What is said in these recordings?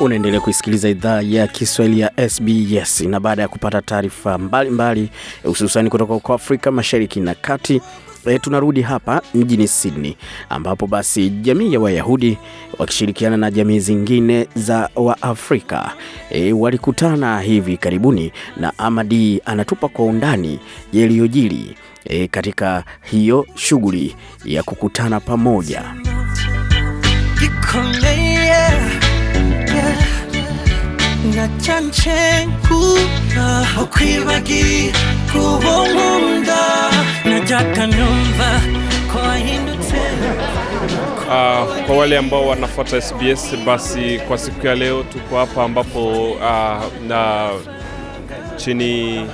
Unaendelea kuisikiliza idhaa ya Kiswahili ya SBS na baada ya kupata taarifa mbalimbali hususani kutoka huko Afrika Mashariki na Kati e, tunarudi hapa mjini Sydney ambapo basi jamii ya Wayahudi wakishirikiana na jamii zingine za Waafrika e, walikutana hivi karibuni na Amadi anatupa kwa undani yaliyojiri e, katika hiyo shughuli ya kukutana pamoja. Nacyanje nkunda ukwibagiye kuba nkunda najyaga numva ko wahindutse Uh, kwa wale ambao wanafuata SBS basi kwa siku ya leo tuko hapa ambapo uh, na chini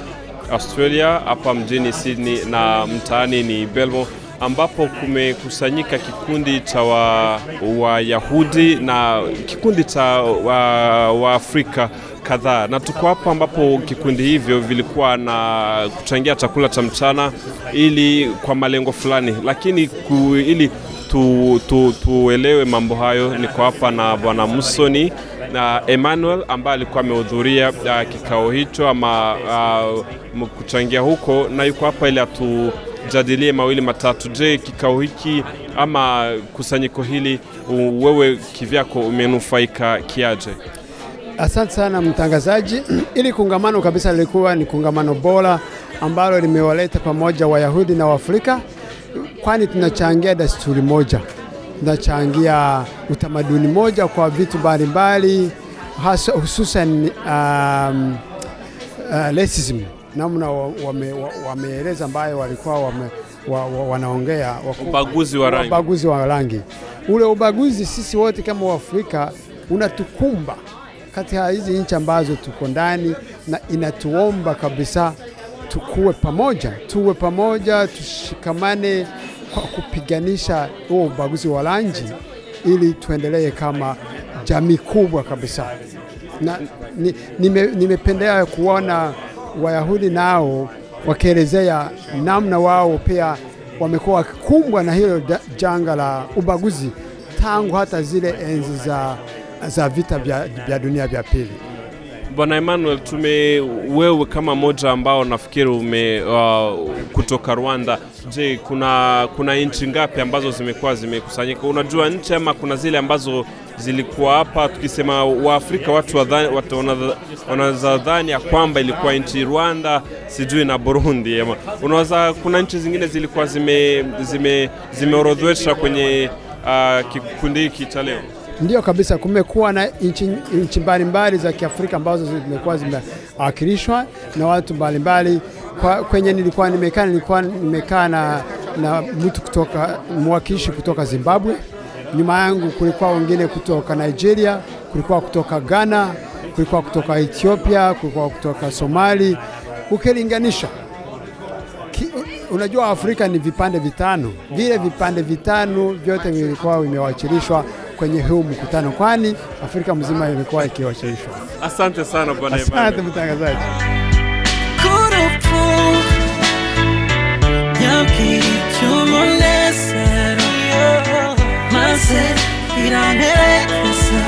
Australia hapa mjini Sydney na mtaani ni Belmo ambapo kumekusanyika kikundi cha wa- Wayahudi na kikundi cha wa- Waafrika kadhaa, na tuko hapa ambapo kikundi hivyo vilikuwa na kuchangia chakula cha mchana ili kwa malengo fulani, lakini ku, ili tu, tu, tuelewe mambo hayo, niko hapa na bwana Musoni na Emmanuel ambaye alikuwa amehudhuria uh, kikao hicho ama uh, kuchangia huko, na yuko hapa ili atujadilie mawili matatu. Je, kikao hiki ama kusanyiko hili wewe kivyako umenufaika kiaje? Asante sana mtangazaji. Ili kongamano kabisa lilikuwa ni kongamano bora ambalo limewaleta pamoja Wayahudi na Waafrika, kwani tunachangia desturi moja, tunachangia utamaduni moja kwa vitu mbalimbali, hususan um, uh, racism namna wameeleza wa, wa ambayo walikuwa wame, wa, wa, wanaongea waku- Ubaguzi wa rangi. ubaguzi wa rangi. Ule ubaguzi sisi wote kama Waafrika unatukumba katika hizi nchi ambazo tuko ndani, na inatuomba kabisa tukuwe pamoja, tuwe pamoja, tushikamane kwa kupiganisha huo ubaguzi wa rangi ili tuendelee kama jamii kubwa kabisa. Na ni- nime- kuona Wayahudi nao wakielezea namna wao pia wamekuwa wakikumbwa na hilo janga la ubaguzi tangu hata zile enzi za, za vita vya, vya dunia vya pili. Bwana Emmanuel, tume wewe kama moja ambao nafikiri ume uh, kutoka Rwanda. Je, kuna kuna nchi ngapi ambazo zimekuwa zimekusanyika? Unajua nchi ama kuna zile ambazo zilikuwa hapa? Tukisema Waafrika watu wanaweza dhani ya kwamba ilikuwa nchi Rwanda, sijui na Burundi unaweza, kuna nchi zingine zilikuwa zime zime kwenye uh, kikundi hiki cha leo. Ndio kabisa, kumekuwa na nchi mbalimbali za Kiafrika ambazo zimekuwa zimewakilishwa na watu mbalimbali. Kwenye nilikuwa nimekaa nilikuwa nimekaa na, na mtu kutoka mwakilishi kutoka Zimbabwe. Nyuma yangu kulikuwa wengine kutoka Nigeria, kulikuwa kutoka Ghana, kulikuwa kutoka Ethiopia, kulikuwa kutoka Somali. Ukilinganisha Ki- unajua Afrika ni vipande vitano, vile vipande vitano vyote vilikuwa vimewakilishwa kwenye huu mkutano, kwani Afrika mzima ilikuwa ikiwakilishwa. Asante sana Bwana Emmanuel. Asante mtangazaji. Maze iramperekeza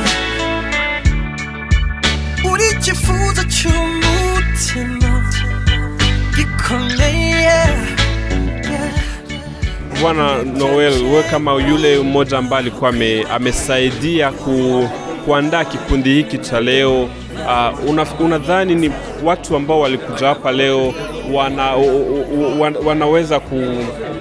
uri ikifuzo cy'umutima gikomeye. Bwana Noel, wewe kama yule mmoja ambaye alikuwa amesaidia ku, kuandaa kikundi hiki cha leo uh, una, unadhani ni watu ambao walikuja hapa leo wana, u, u, u, wanaweza ku,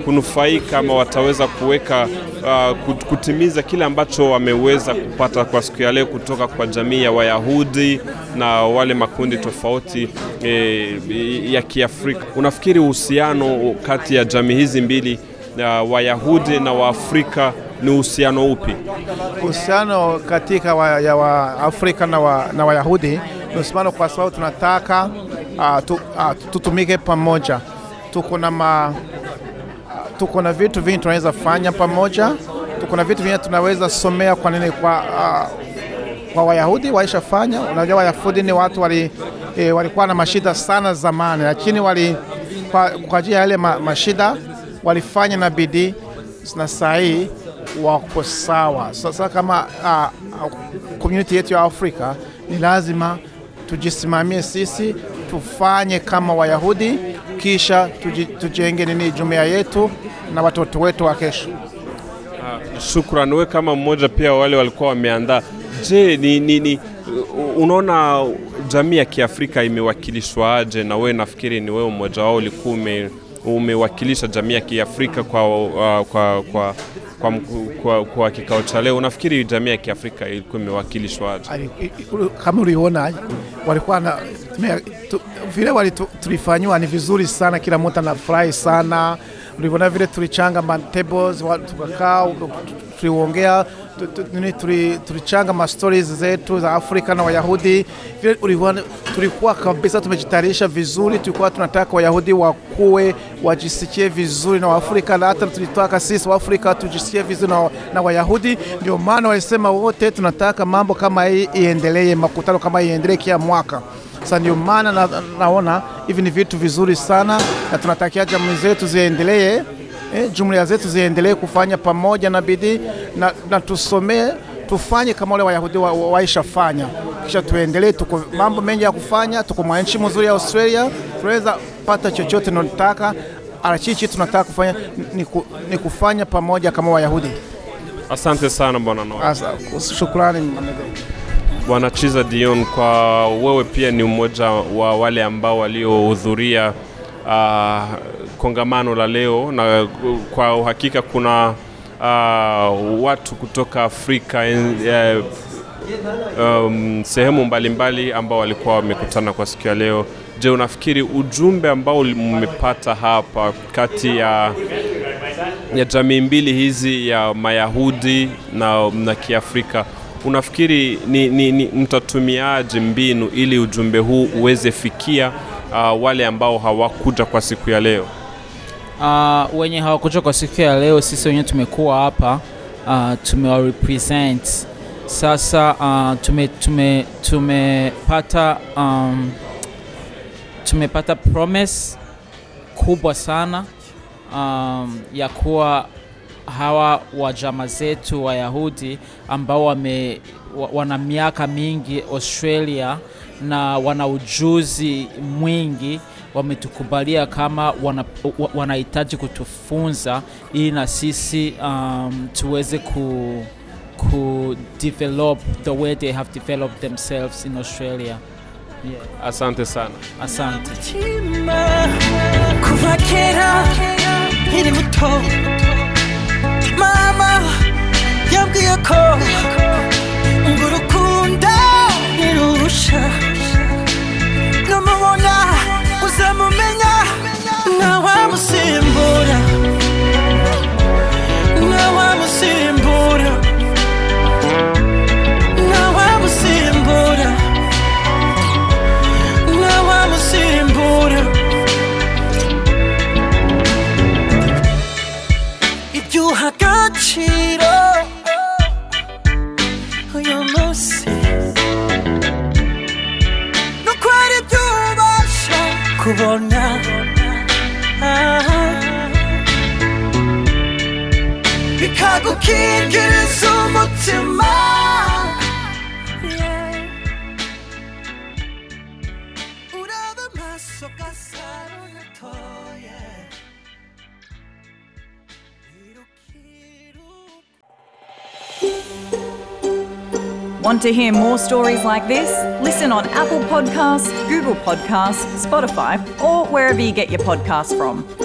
kunufaika ama wataweza kuweka uh, kutimiza kile ambacho wameweza kupata kwa siku ya leo kutoka kwa jamii ya Wayahudi na wale makundi tofauti eh, ya Kiafrika. Unafikiri uhusiano kati ya jamii hizi mbili ya Wayahudi na Waafrika ni uhusiano upi? uhusiano katika wa, ya Waafrika na, wa, na Wayahudi ni uhusiano kwa sababu tunataka uh, tu, uh, tutumike pamoja. Tuko na ma, uh, tuko na vitu vingi tunaweza fanya pamoja. Tuko na vitu vingi tunaweza somea kwa nini kwa, uh, kwa Wayahudi waishafanya. Unajua Wayahudi ni watu wali, e, walikuwa na mashida sana zamani, lakini wali, kwa, ajili ya yale ma, mashida walifanya na bidii na saa hii wako sawa. Sasa kama uh, community yetu ya Afrika ni lazima tujisimamie sisi, tufanye kama Wayahudi, kisha tujenge nini jumuiya yetu na watoto wetu wa kesho. Shukran. We kama mmoja pia wale walikuwa wameandaa, je, ni, ni, ni unaona jamii ya Kiafrika imewakilishwa aje? Na we nafikiri ni wewe mmoja wao ulikuwa ume, umewakilisha jamii ya Kiafrika kwa, uh, kwa, kwa, kwa, kwa, kwa kikao cha leo. Unafikiri jamii ya Kiafrika ilikuwa imewakilishwa aje? Kama uliona walikuwa na vile wali tu- ni vizuri sana, kila mtu anafurahi sana. Uliona vile tulichanga ma tables tukakaa tuliongea tulichanga ma stories zetu za Afrika na Wayahudi vile uliona, tulikuwa kabisa tumejitayarisha vizuri, tulikuwa tunataka Wayahudi wakuwe wajisikie vizuri na Waafrika, na hata tulitaka sisi Waafrika tujisikie vizuri na, na Wayahudi. Ndio maana walisema wote tunataka mambo kama hii iendelee, makutano kama iendelee kila mwaka. Sasa ndio maana na, naona hivi ni vitu vizuri sana, na tunatakia jamii zetu ziendelee eh, jumuiya zetu ziendelee kufanya pamoja na bidii na, na tusomee tufanye kama wale Wayahudi wa, wa, waishafanya, kisha tuendelee. Tuko mambo mengi ya kufanya, tuko mwa nchi mzuri ya Australia, tunaweza pata chochote tunataka. Arachichi tunataka kufanya ni, ni kufanya pamoja kama Wayahudi. Asante sana bwana Noah. Shukrani Chiza Dion, kwa wewe pia ni mmoja wa wale ambao waliohudhuria uh, kongamano la leo, na kwa uhakika kuna uh, watu kutoka Afrika uh, um, sehemu mbalimbali ambao walikuwa wamekutana kwa siku ya leo. Je, unafikiri ujumbe ambao mmepata hapa kati ya ya jamii mbili hizi ya Mayahudi na, na Kiafrika unafikiri ni, ni, ni mtatumiaje mbinu ili ujumbe huu uweze fikia uh, wale ambao hawakuja kwa siku ya leo? Uh, wenye hawakuja kwa siku ya leo, sisi wenyewe tumekuwa hapa uh, tumewarepresent sasa. Uh, tume, tume, tumepata um, tumepata promise kubwa sana um, ya kuwa hawa wa jama zetu Wayahudi ambao wame, wana miaka mingi Australia na wana ujuzi mwingi wametukubalia kama wana- wanahitaji kutufunza ili na sisi um, tuweze ku, ku develop the way they have developed themselves in Australia. Yeah. Asante sana. Asante. mama, yamkiyakho 가고 긴 길은 숨었지만 Want to hear more stories like this? Listen on Apple Podcasts, Google Podcasts, Spotify, or wherever you get your podcasts from.